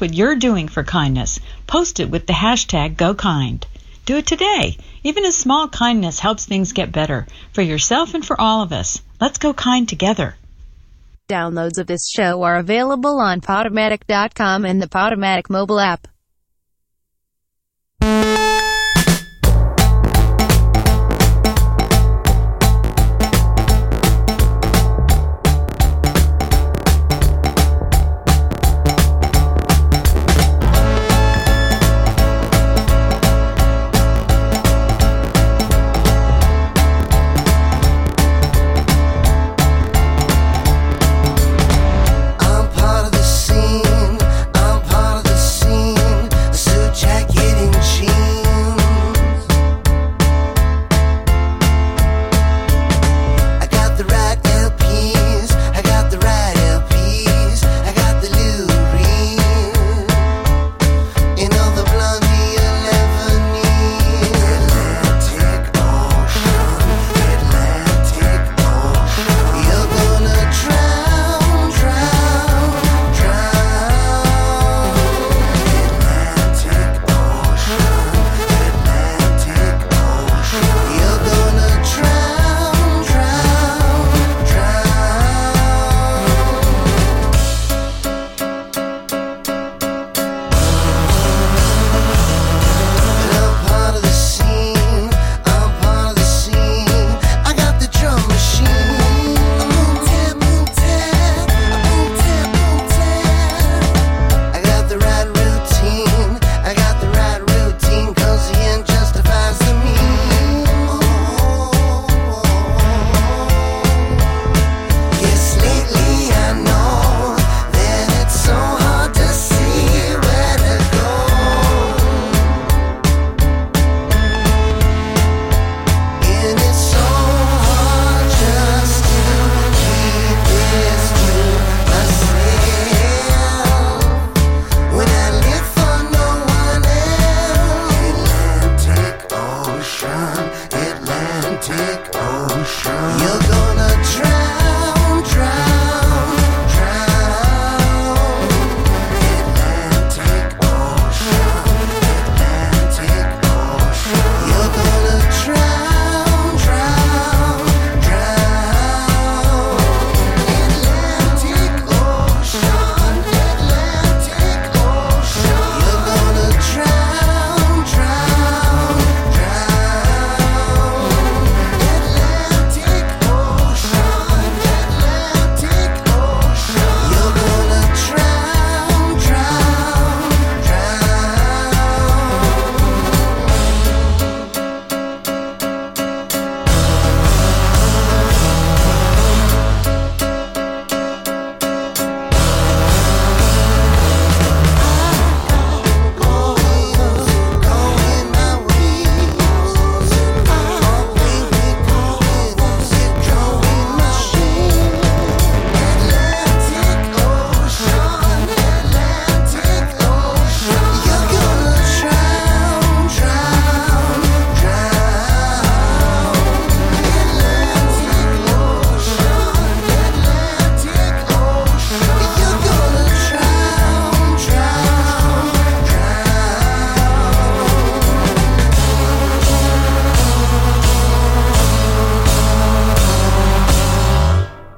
what you're doing for kindness. Post it with the hashtag GoKind. Do it today. Even a small kindness helps things get better for yourself and for all of us. Let's go kind together. Downloads of this show are available on Podomatic.com and the Podomatic mobile app.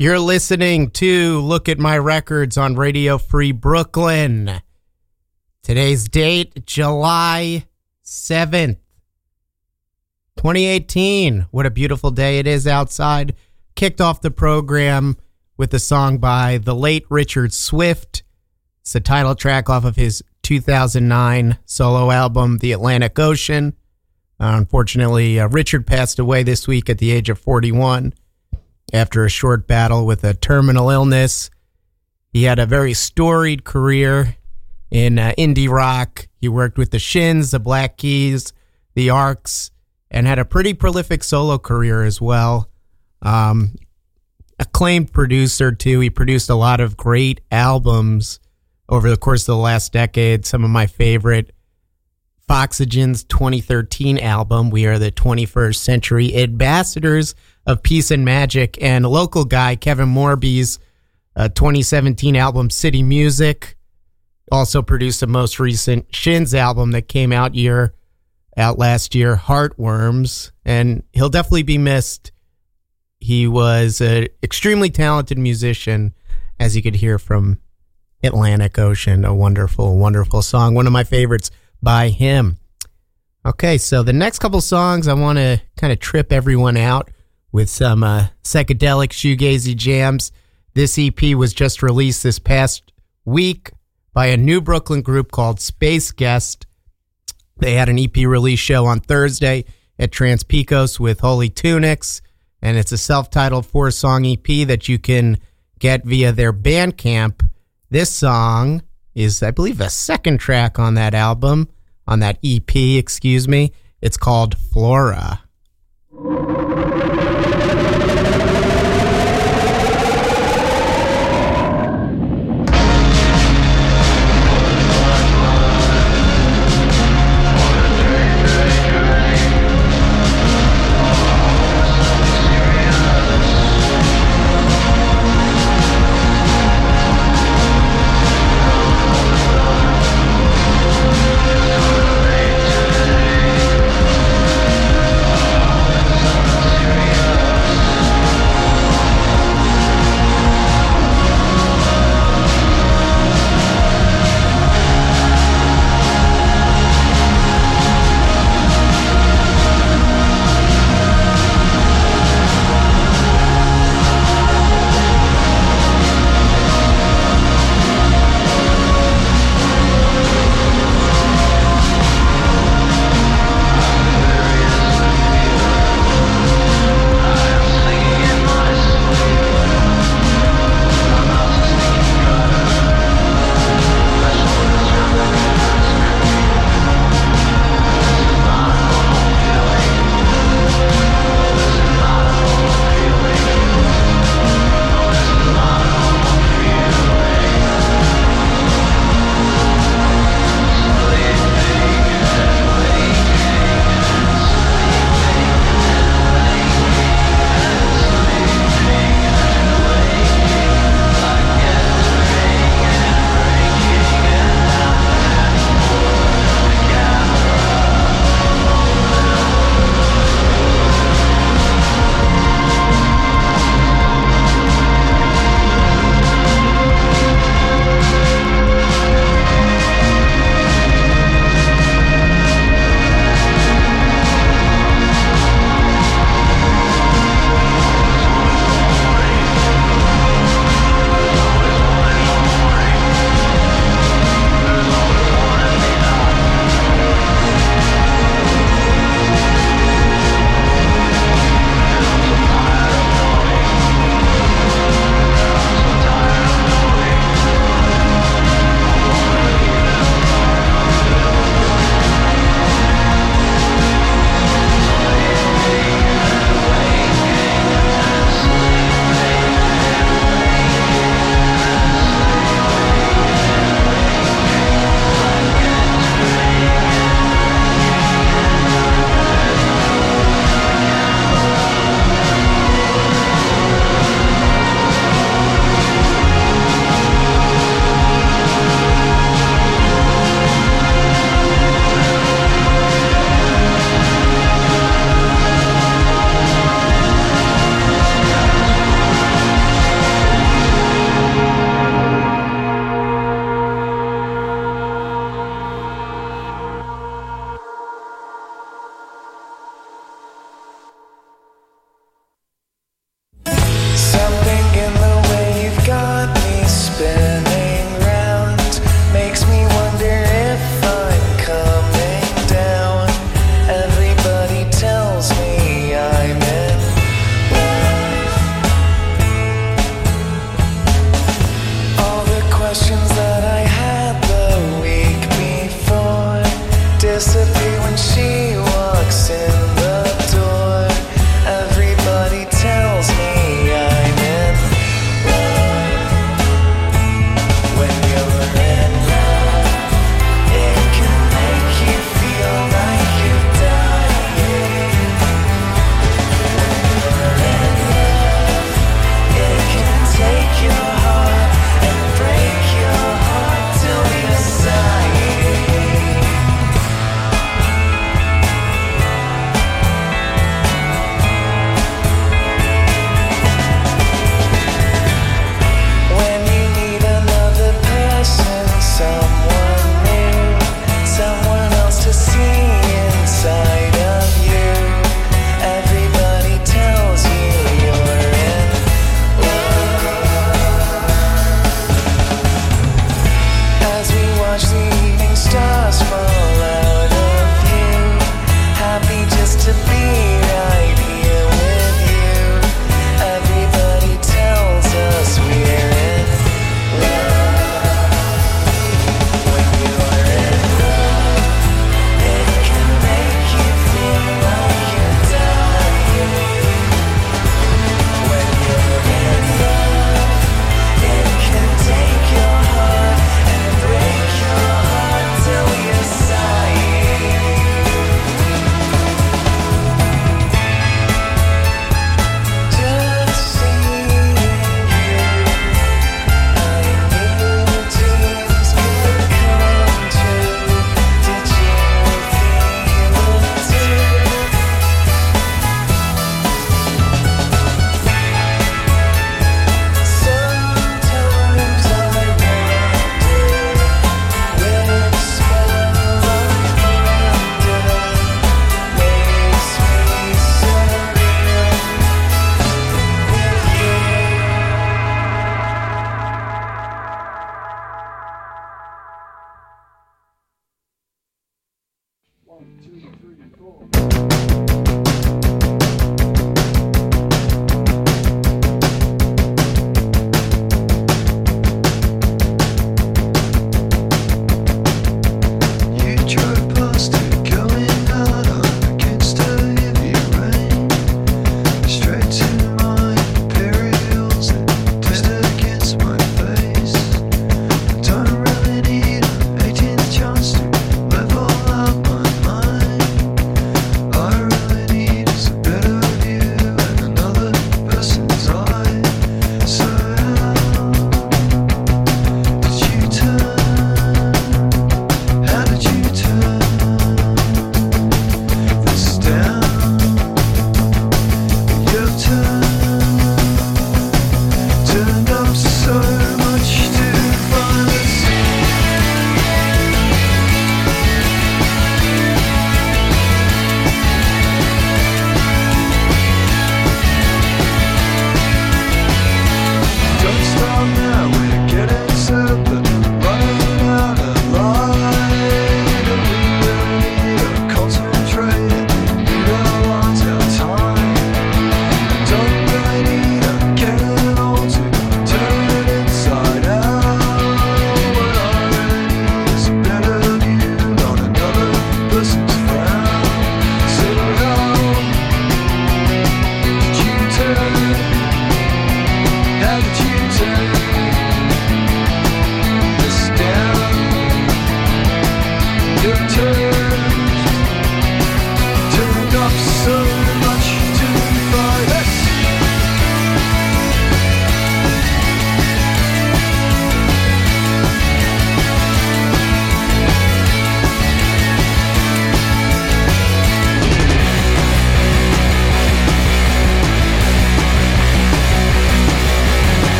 You're listening to Look at My Records on Radio Free Brooklyn. Today's date, July 7th, 2018. What a beautiful day it is outside. Kicked off the program with a song by the late Richard Swift. It's the title track off of his 2009 solo album, The Atlantic Ocean. Uh, unfortunately, uh, Richard passed away this week at the age of 41 after a short battle with a terminal illness. He had a very storied career in uh, indie rock. He worked with the Shins, the Black Keys, the Arcs, and had a pretty prolific solo career as well. Um, acclaimed producer, too. He produced a lot of great albums over the course of the last decade. Some of my favorite Foxygen's 2013 album, We Are the 21st Century Ambassadors of Peace and Magic, and local guy Kevin Morby's uh, 2017 album, City Music. also produced the most recent Shins album that came out year out last year, Heartworms, and he'll definitely be missed. He was an extremely talented musician, as you could hear from Atlantic Ocean, a wonderful, wonderful song, one of my favorites by him. Okay, so the next couple songs, I want to kind of trip everyone out with some uh, psychedelic shoegazy jams. This EP was just released this past week by a new Brooklyn group called Space Guest. They had an EP release show on Thursday at Trans-Pecos with Holy Tunics, and it's a self titled four song EP that you can get via their Bandcamp. This song is, I believe, a second track on that album, on that EP, excuse me. It's called. Flora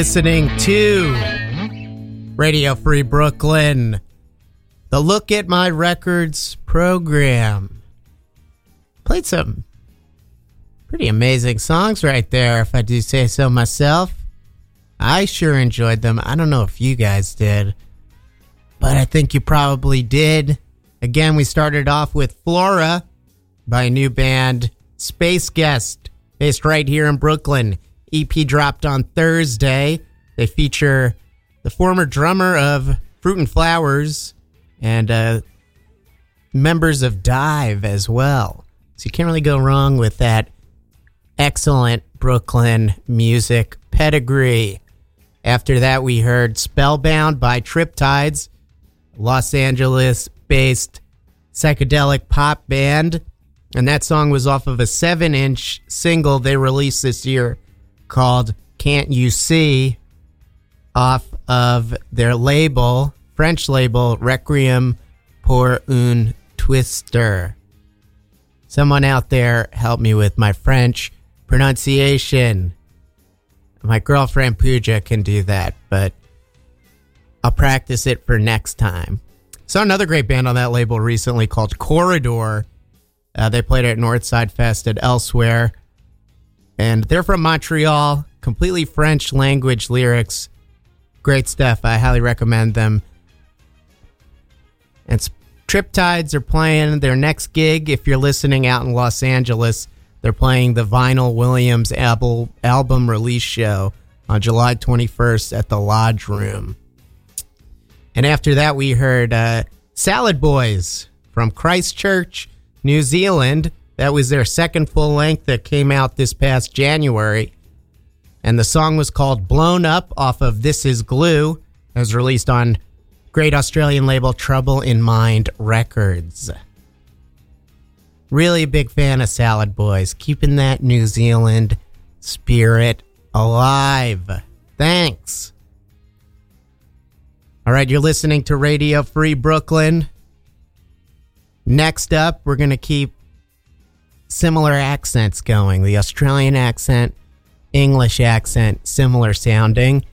listening to Radio Free Brooklyn, the Look at My Records program. Played some pretty amazing songs right there, if I do say so myself. I sure enjoyed them. I don't know if you guys did, but I think you probably did. Again, we started off with Flora by a new band, Space Guest, based right here in Brooklyn. EP dropped on Thursday. They feature the former drummer of Fruit and Flowers and uh, members of DIIV as well. So you can't really go wrong with that excellent Brooklyn music pedigree. After that, we heard Spellbound by Triptides, Los Angeles based psychedelic pop band. And that song was off of a seven inch single they released this year called Can't You See off of their label, French label, Requiem pour un Twister. Someone out there help me with my French pronunciation. My girlfriend Pooja can do that, but I'll practice it for next time. Saw another great band on that label recently called Corridor. Uh, they played at Northside Fest and elsewhere. And they're from Montreal, completely French language lyrics. Great stuff. I highly recommend them. And Triptides are playing their next gig. If you're listening out in Los Angeles, they're playing the Vinyl Williams album, album release show on July 21st at the Lodge Room. And after that, we heard uh, Salad Boys from Christchurch, New Zealand. That was their second full length that came out this past January. And the song was called Blown Up off of This Is Glue. It was released on great Australian label Trouble in Mind Records. Really a big fan of Salad Boys, keeping that New Zealand spirit alive. Thanks. All right, you're listening to Radio Free Brooklyn. Next up, we're going to keep similar accents going the Australian accent, English accent, similar sounding.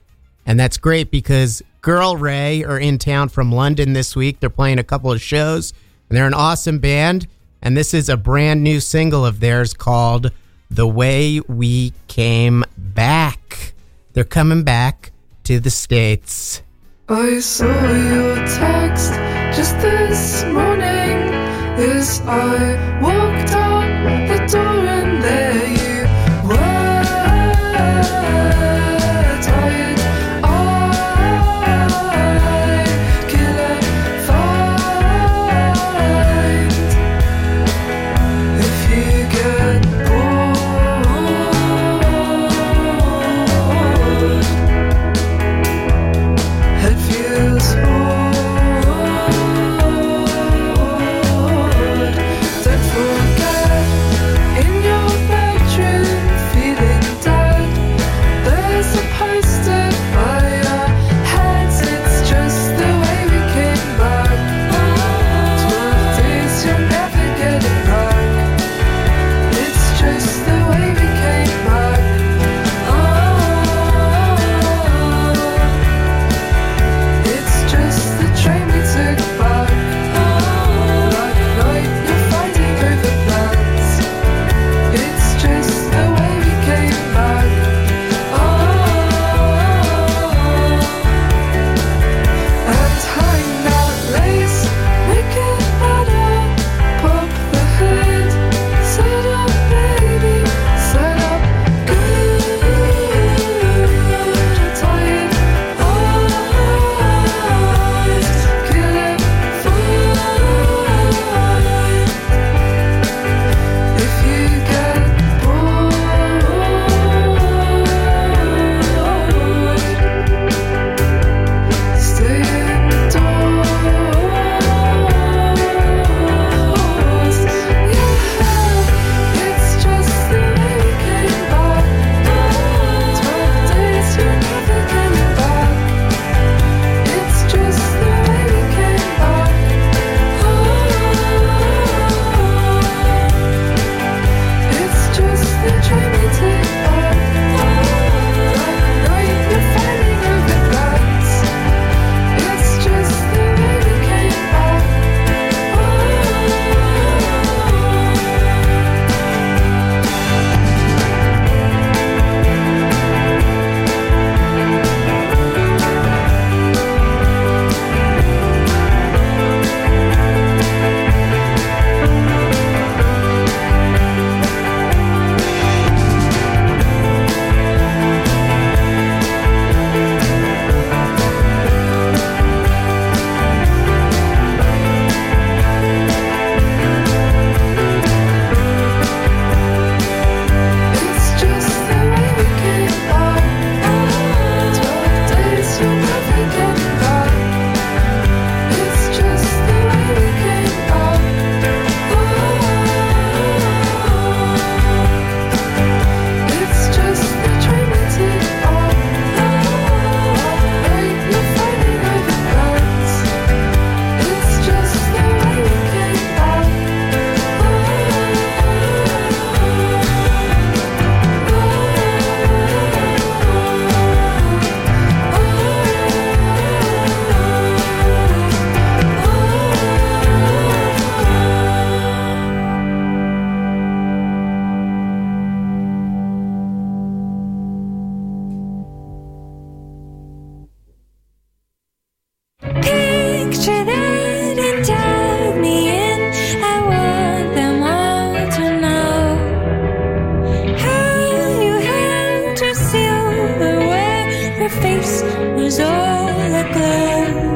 And that's great because Girl Ray are in town from London this week. They're playing a couple of shows, and they're an awesome band. And this is a brand new single of theirs called The Way We Came Back. They're coming back to the States. I saw your text just this morning as I walked face was all aglow.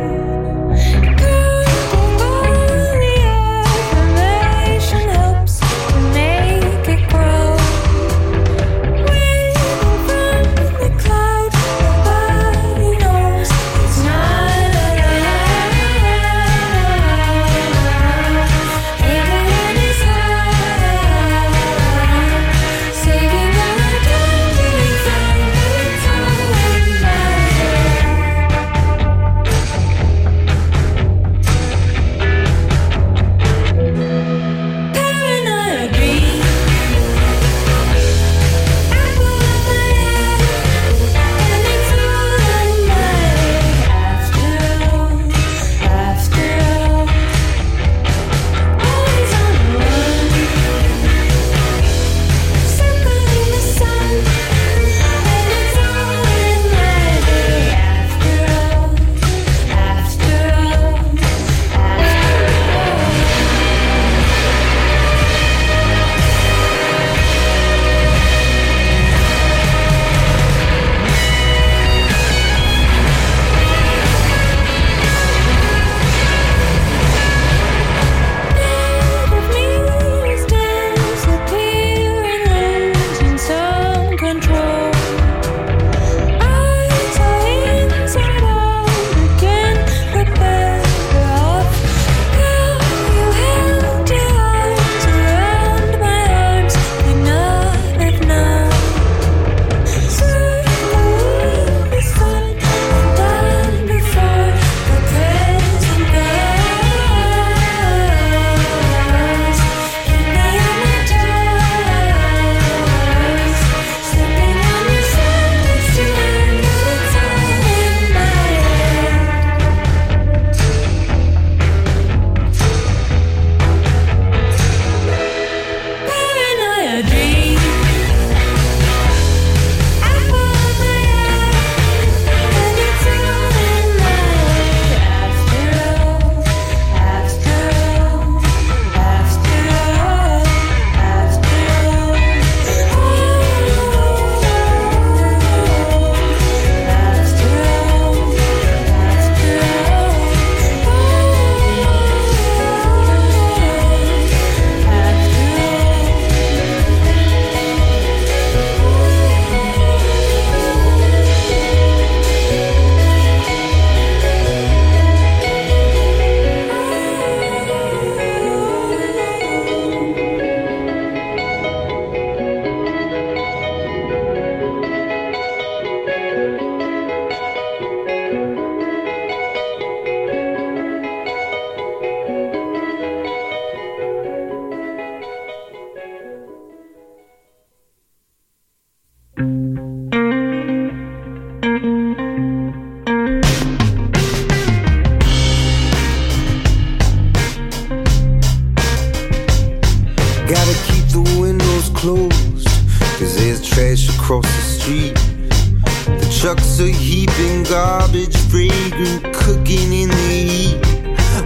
fragrant cooking in the heat.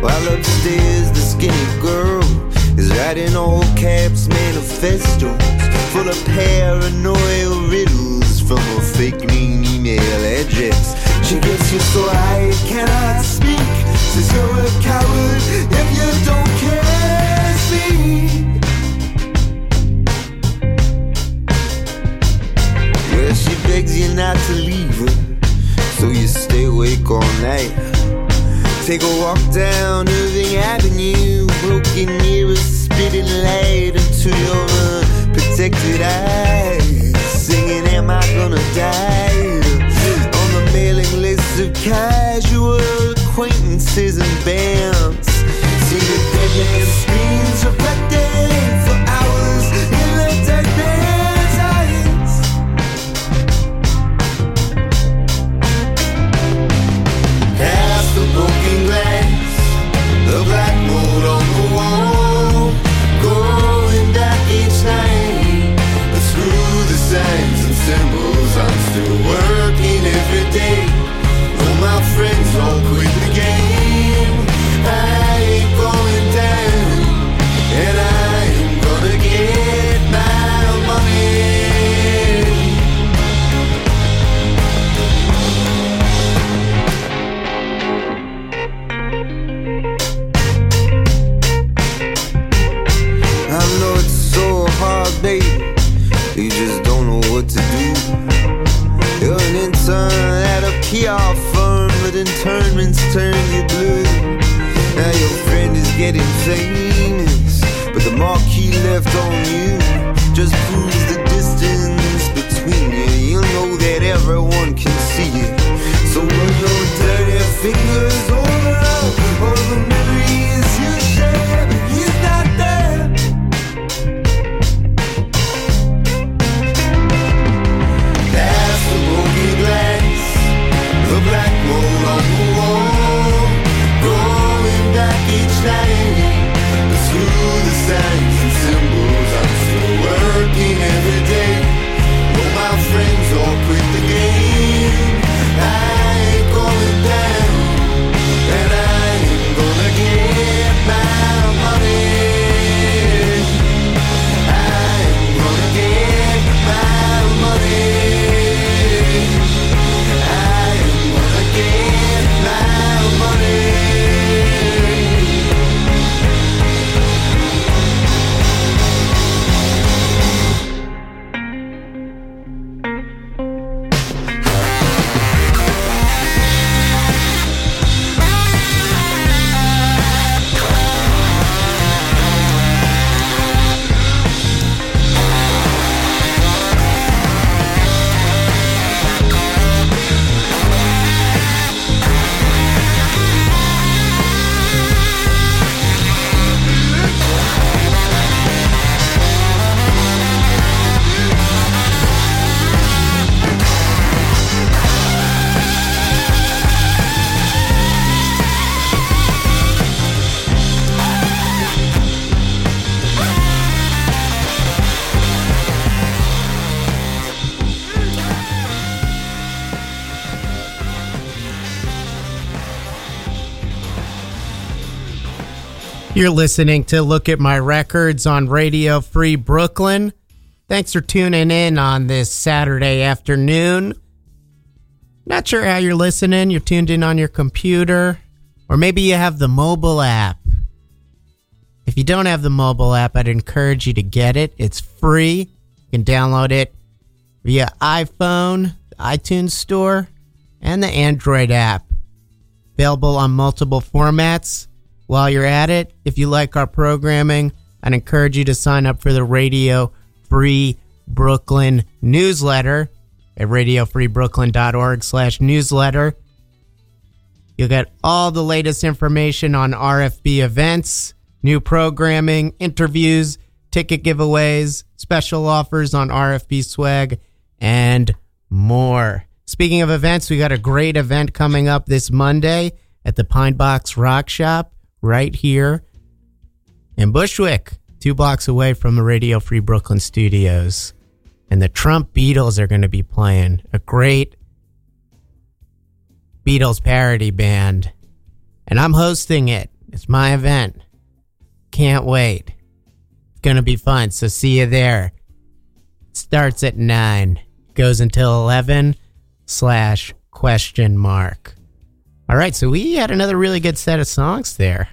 While upstairs, the skinny girl is writing all caps manifestos full of paranoid riddles from a fake name email address. She gets you so I cannot speak. Says you're a coward if you don't kiss me. Well, she begs you not to leave her so you stay awake all night. Take a walk down Irving Avenue, broken mirrors spitting light into your unprotected eyes. Singing, Am I gonna die? On the mailing list of casual acquaintances and bands, see the dead man's screens reflected. But internments turn you blue. Now your friend is getting famous, but the mark he left on you just proves You're listening to Look at My Records on Radio Free Brooklyn. Thanks for tuning in on this Saturday afternoon. Not sure how you're listening. You're tuned in on your computer, or maybe you have the mobile app. If you don't have the mobile app, I'd encourage you to get it. It's free. You can download it via iPhone, the iTunes Store, and the Android app. Available on multiple formats. While you're at it, if you like our programming, I'd encourage you to sign up for the Radio Free Brooklyn newsletter at radiofreebrooklyn.org slash newsletter. You'll get all the latest information on RFB events, new programming, interviews, ticket giveaways, special offers on RFB swag, and more. Speaking of events, we got a great event coming up this Monday at the Pine Box Rock Shop right here in Bushwick, two blocks away from the Radio Free Brooklyn studios. And the Trump Beatles are going to be playing a great Beatles parody band. And I'm hosting it. It's my event. Can't wait. It's going to be fun. So see you there. Starts at 9, goes until 11 slash question mark. All right, so we had another really good set of songs there.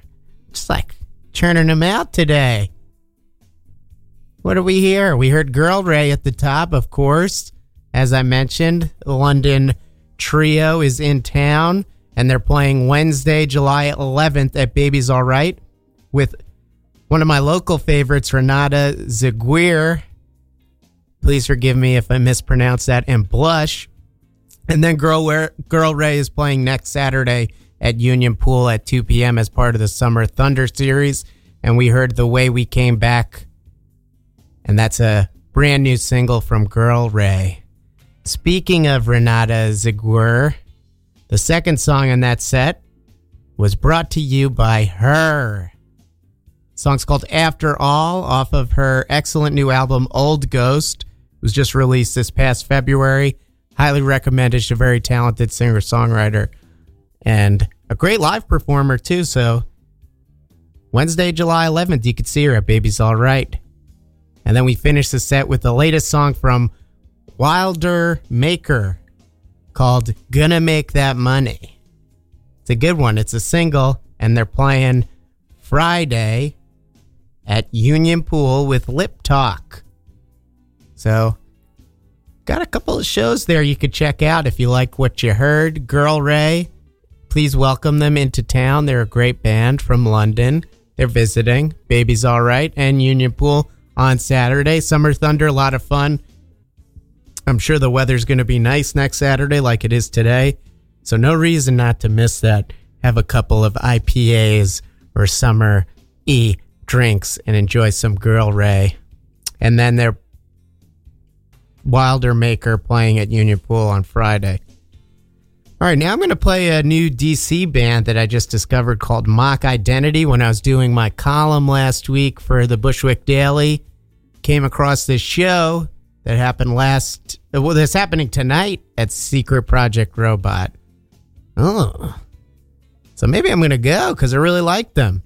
Just like churning them out today. What do we hear? We heard Girl Ray at the top, of course. As I mentioned, the London Trio is in town, and they're playing Wednesday, July 11th at Baby's All Right with one of my local favorites, Renata Zeiguer. Please forgive me if I mispronounce that, and Blush. And then Girl, Ray- Girl Ray is playing next Saturday at Union Pool at 2 p.m. as part of the Summer Thunder series. And we heard The Way We Came Back. And that's a brand new single from Girl Ray. Speaking of Renata Zeiguer, the second song in that set was brought to you by her. The song's called After All off of her excellent new album Old Ghost. It was just released this past February. Highly recommended. She's a very talented singer songwriter and a great live performer, too. So, Wednesday, July 11th, you could see her at Baby's All Right. And then we finish the set with the latest song from Wilder Maker called Gonna Make That Money. It's a good one. It's a single, and they're playing Friday at Union Pool with Lip Talk. So got a couple of shows there you could check out if you like what you heard. Girl Ray, please welcome them into town. They're a great band from London. They're visiting. Baby's All Right and Union Pool on Saturday. Summer Thunder, a lot of fun. I'm sure the weather's going to be nice next Saturday like it is today. So, no reason not to miss that. Have a couple of IPAs or summer E drinks and enjoy some Girl Ray. And then they're Wilder Maker playing at Union Pool on Friday. All right, now I'm going to play a new DC band that I just discovered called Mock Identity when I was doing my column last week for the Bushwick Daily. Came across this show that happened last, well, that's happening tonight at Secret Project Robot. Oh. So maybe I'm going to go because I really like them.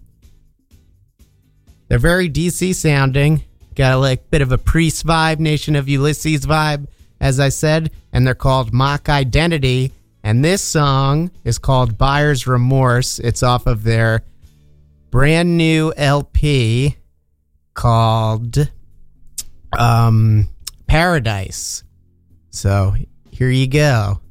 They're very DC sounding. Got a like bit of a priest vibe, Nation of Ulysses vibe, as I said, and they're called Mock Identity. And this song is called Buyer's Remorse. It's off of their brand new LP called um, Paradise. So here you go.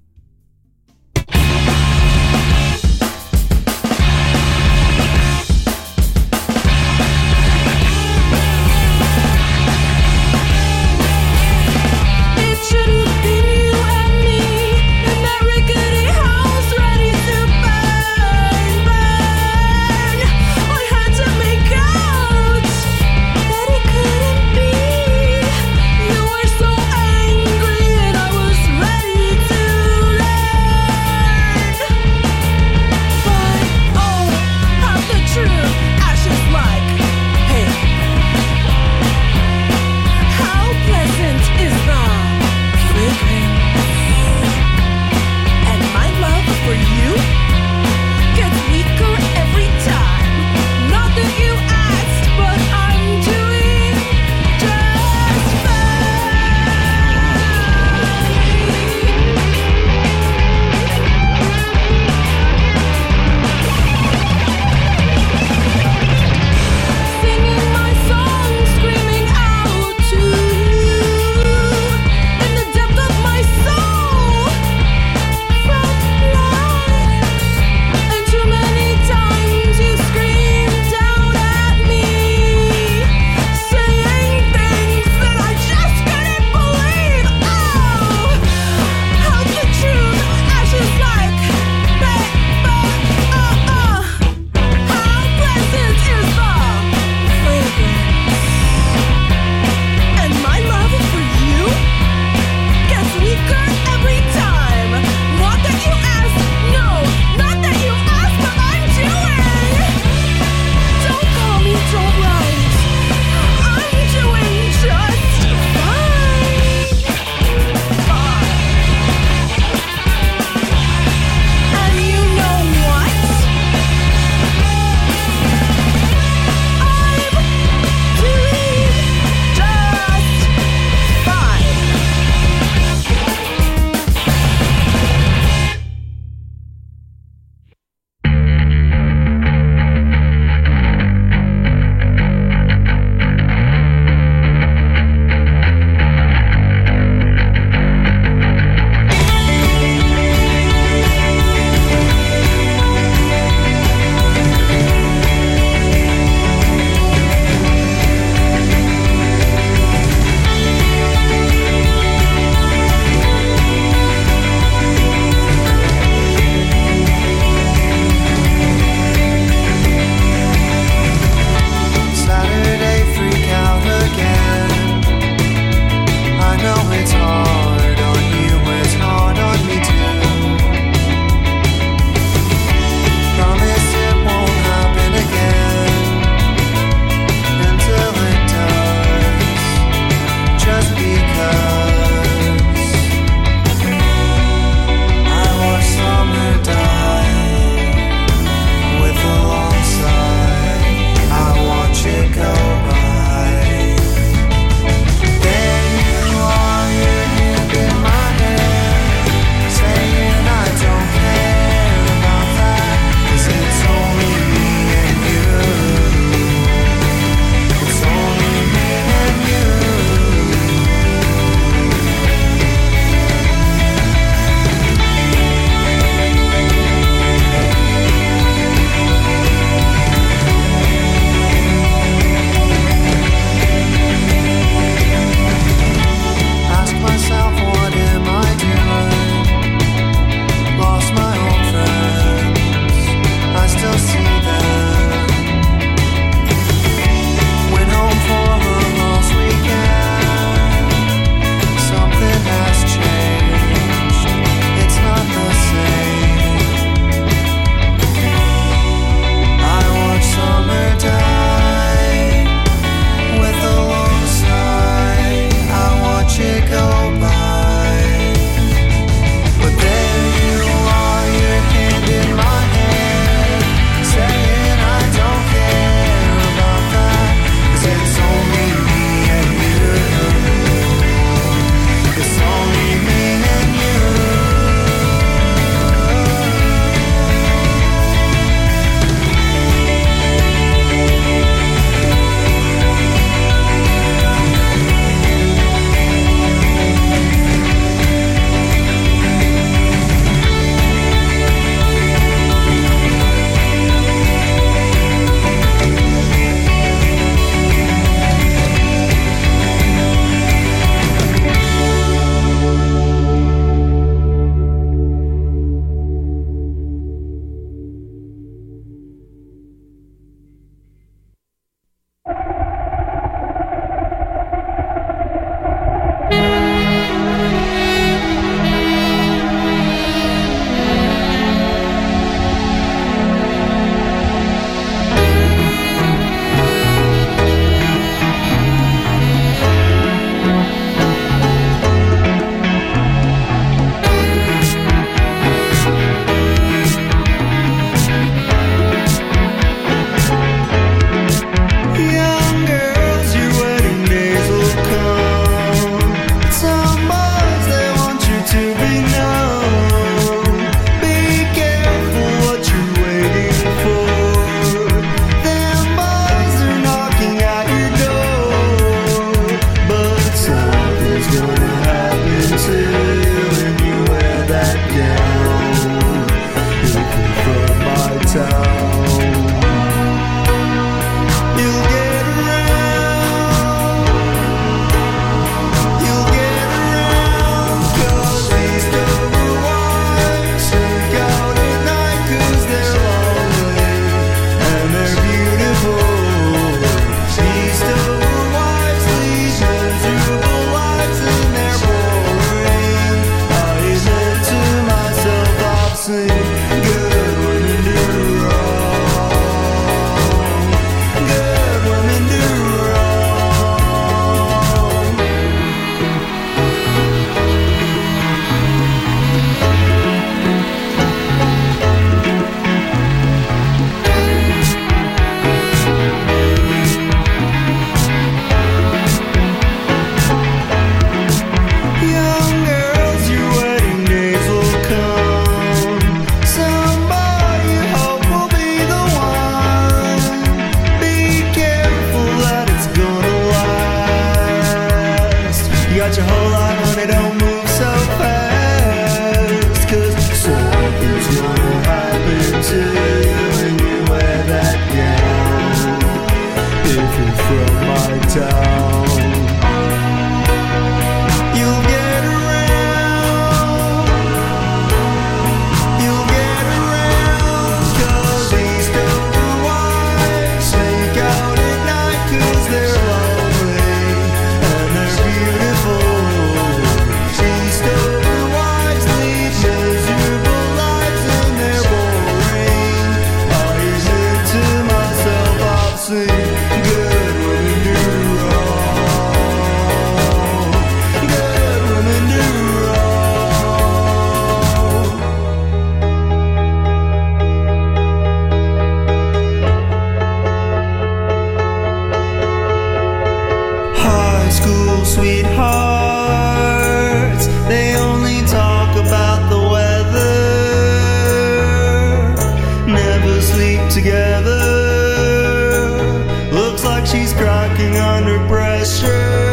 Pressure.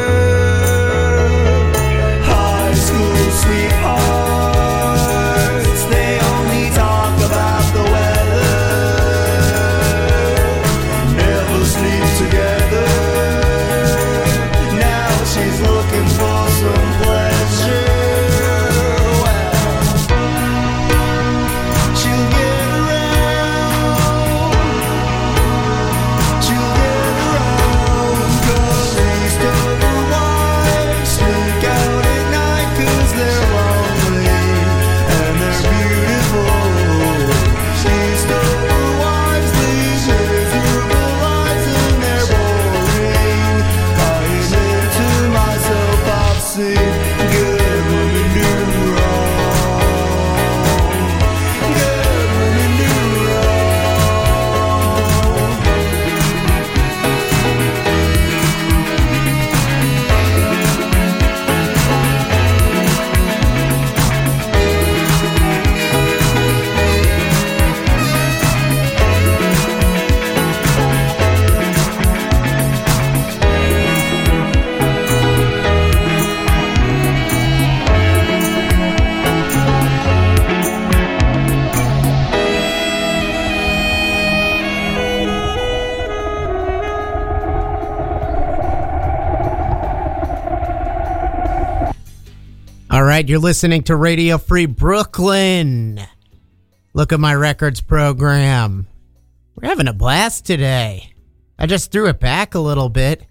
Right, you're listening to Radio Free Brooklyn. Look at my records program. We're having a blast today. I just threw it back a little bit.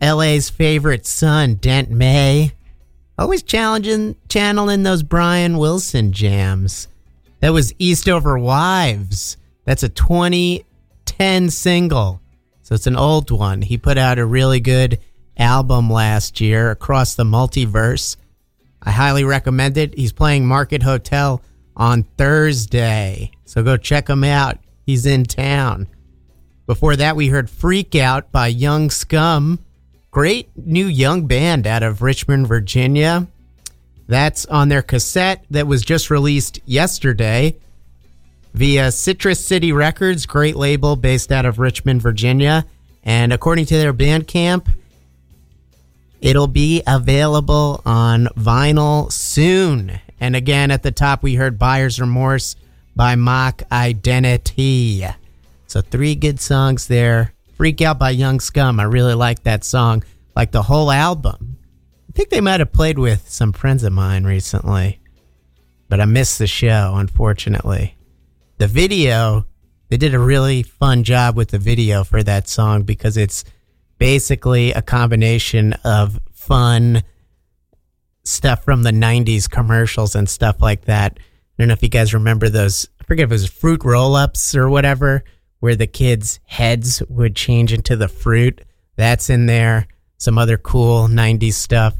LA's favorite son, Dent May. Always challenging, channeling those Brian Wilson jams. That was Eastover Wives. That's a 2010 single. So it's an old one. He put out a really good album last year, Across the Multiverse. I highly recommend it. He's playing Market Hotel on Thursday. So go check him out. He's in town. Before that, we heard Freak Out by Young Scum. Great new young band out of Richmond, Virginia. That's on their cassette that was just released yesterday via Citrus City Records, great label based out of Richmond, Virginia. And according to their Bandcamp, It'll be available on vinyl soon. And again, at the top, we heard Buyer's Remorse by Mock Identity. So, three good songs there. Freak Out by Young Scum. I really like that song, like the whole album. I think they might have played with some friends of mine recently, but I missed the show, unfortunately. The video, they did a really fun job with the video for that song because it's basically a combination of fun stuff from the 90s commercials and stuff like that. I don't know if you guys remember those, I forget if it was fruit roll ups or whatever, where the kids' heads would change into the fruit. That's in there. Some other cool 90s stuff.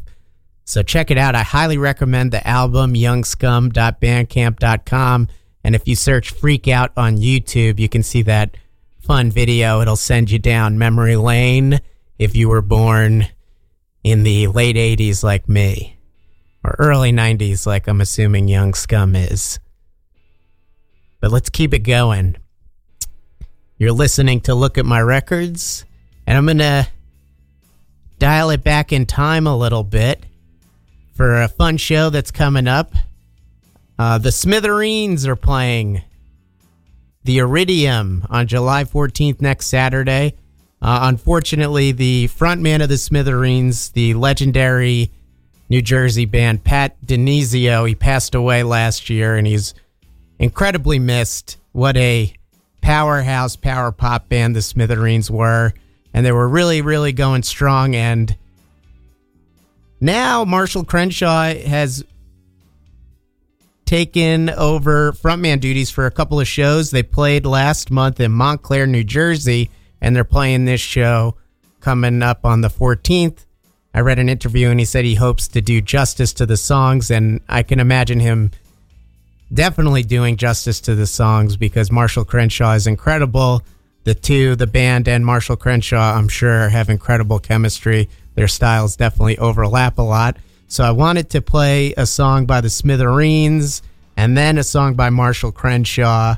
So check it out. I highly recommend the album youngscum.bandcamp.com. And if you search Freak Out on YouTube, you can see that fun video. It'll send you down memory lane if you were born in the late 80s like me, or early 90s like I'm assuming Young Scum is. But let's keep it going. You're listening to Look at My Records, and I'm going to dial it back in time a little bit for a fun show that's coming up. Uh, the Smithereens are playing the Iridium on July 14th next Saturday. Uh, unfortunately, the frontman of the Smithereens, the legendary New Jersey band Pat DiNizio, he passed away last year, and he's incredibly missed. What a powerhouse power pop band the Smithereens were, and they were really, really going strong. And now Marshall Crenshaw has taken over frontman duties for a couple of shows. They played last month in Montclair, New Jersey, and they're playing this show coming up on the 14th. I read an interview and he said he hopes to do justice to the songs, and I can imagine him definitely doing justice to the songs because Marshall Crenshaw is incredible. The two, the band and Marshall Crenshaw, I'm sure have incredible chemistry. Their styles definitely overlap a lot. So I wanted to play a song by the Smithereens and then a song by Marshall Crenshaw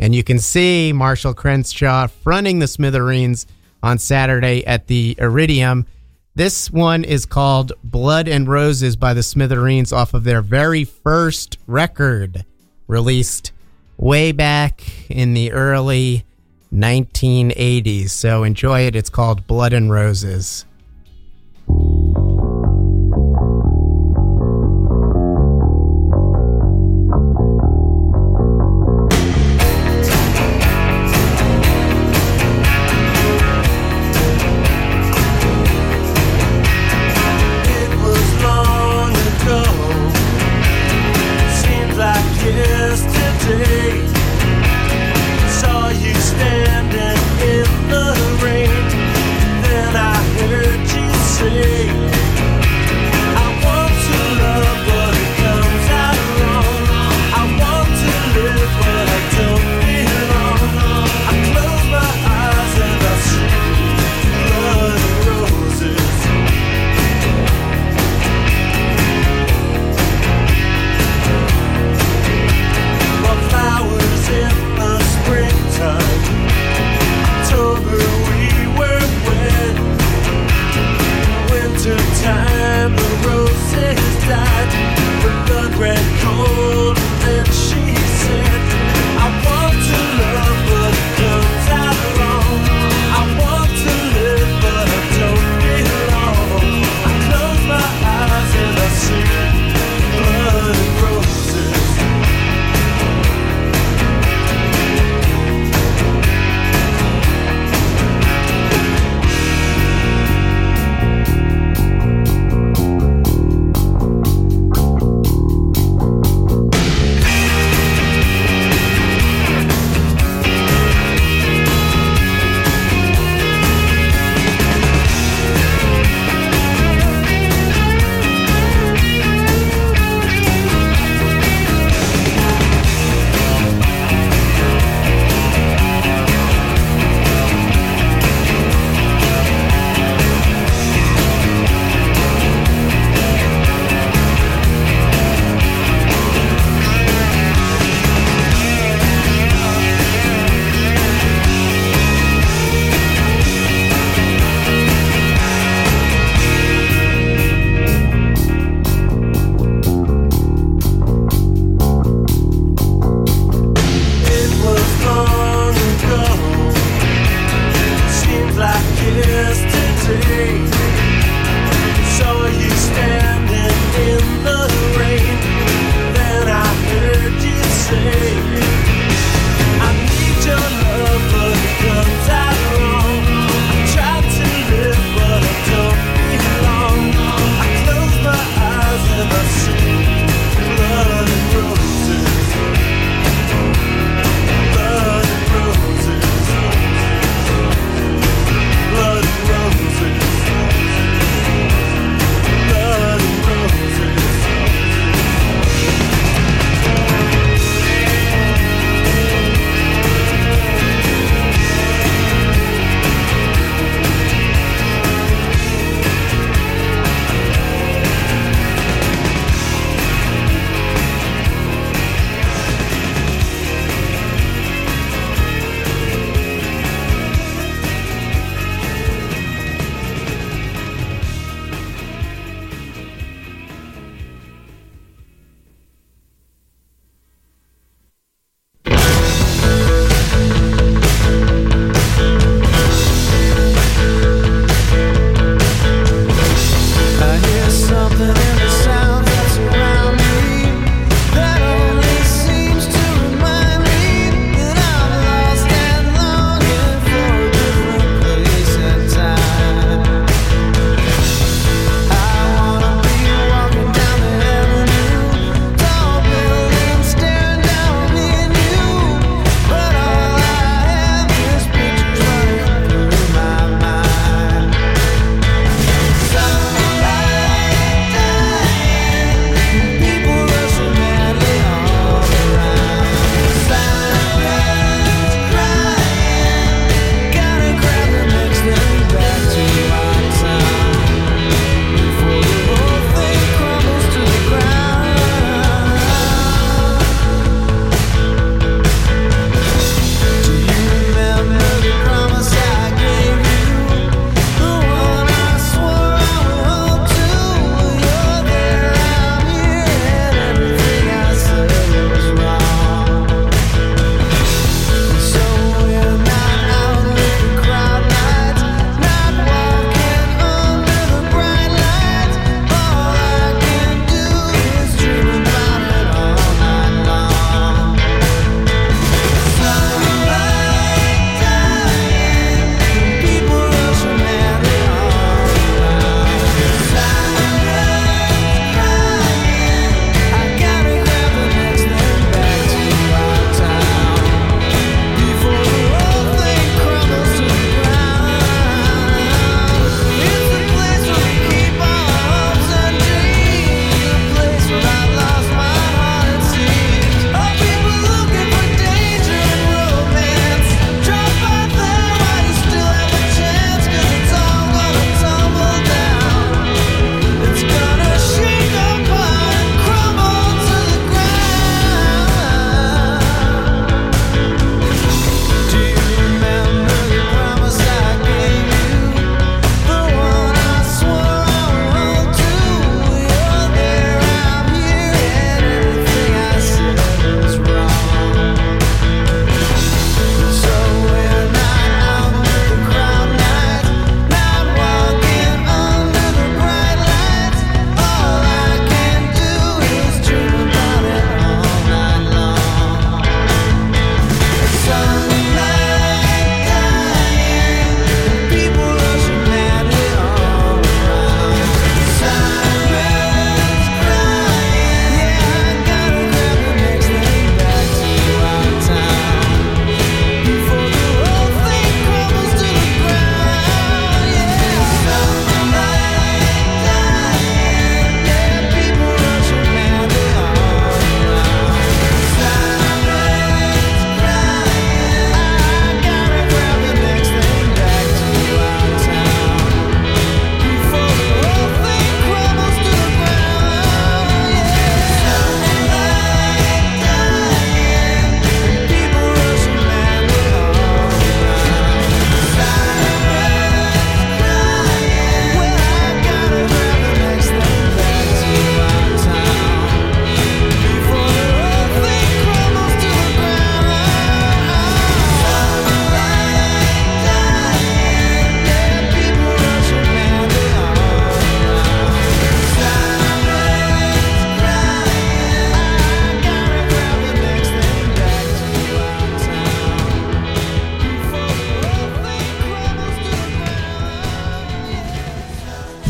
And you can see Marshall Crenshaw fronting the Smithereens on Saturday at the Iridium. This one is called Blood and Roses by the Smithereens off of their very first record released way back in the early 1980s. So enjoy it. It's called Blood and Roses.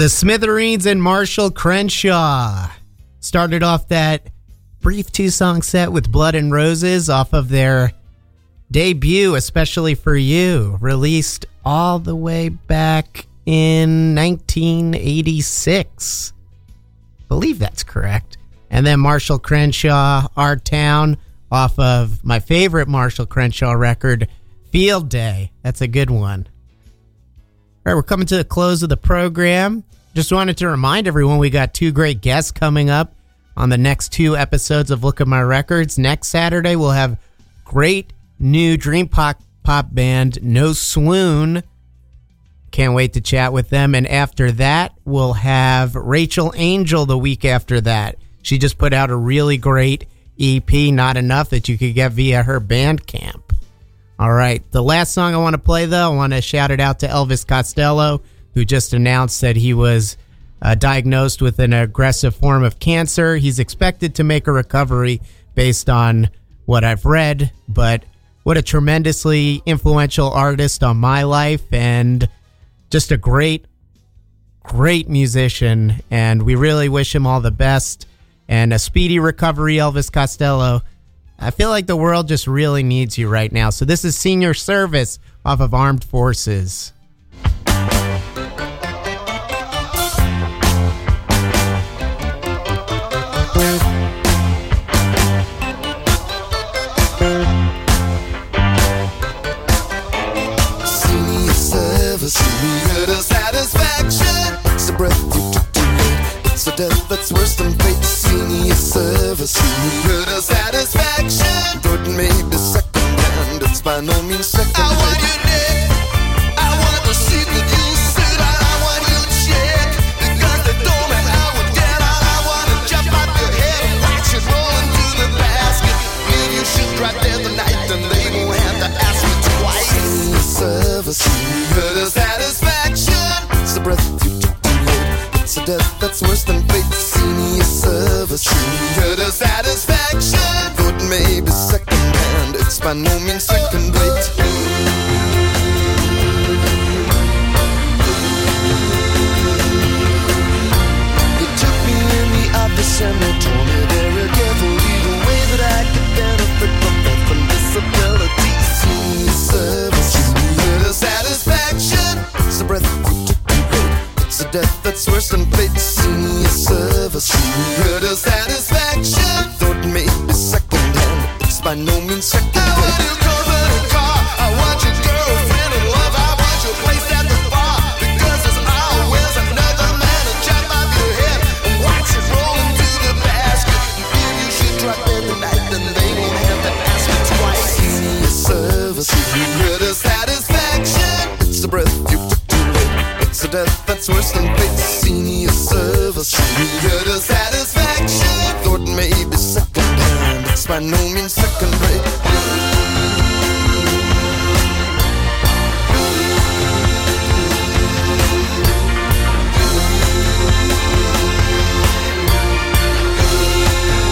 The Smithereens and Marshall Crenshaw started off that brief two song set with Blood and Roses off of their debut, especially for you, released all the way back in 1986. believe that's correct. And then Marshall Crenshaw, Our Town, off of my favorite Marshall Crenshaw record, Field Day. That's a good one. All right, we're coming to the close of the program. Just wanted to remind everyone we got two great guests coming up on the next two episodes of Look at My Records. Next Saturday, we'll have great new dream pop, pop band, No Swoon. Can't wait to chat with them. And after that, we'll have Rachel Angel the week after that. She just put out a really great EP, Not Enough, that you could get via her Bandcamp. All right. The last song I want to play, though, I want to shout it out to Elvis Costello, who just announced that he was uh, diagnosed with an aggressive form of cancer. He's expected to make a recovery based on what I've read, but what a tremendously influential artist on my life and just a great, great musician. And we really wish him all the best and a speedy recovery, Elvis Costello. I feel like the world just really needs you right now. So this is Senior Service off of Armed Forces. Senior service, senior satisfaction. It's a breath you. It's a death that's worse than fate. Senior service, senior satisfaction. And maybe second hand. It's by no means second. I want you dead. I want to see that you sit. I want you check. Because they told me I would get out. I want to jump out your head and watch it roll into the basket. You should drive there the night, then they won't have to ask me twice. Senior service, senior satisfaction. It's the breath you took too Death that's worse than fate. Senior service, senior to satisfaction. Thought maybe second hand. It's by no means second rate. Than fate.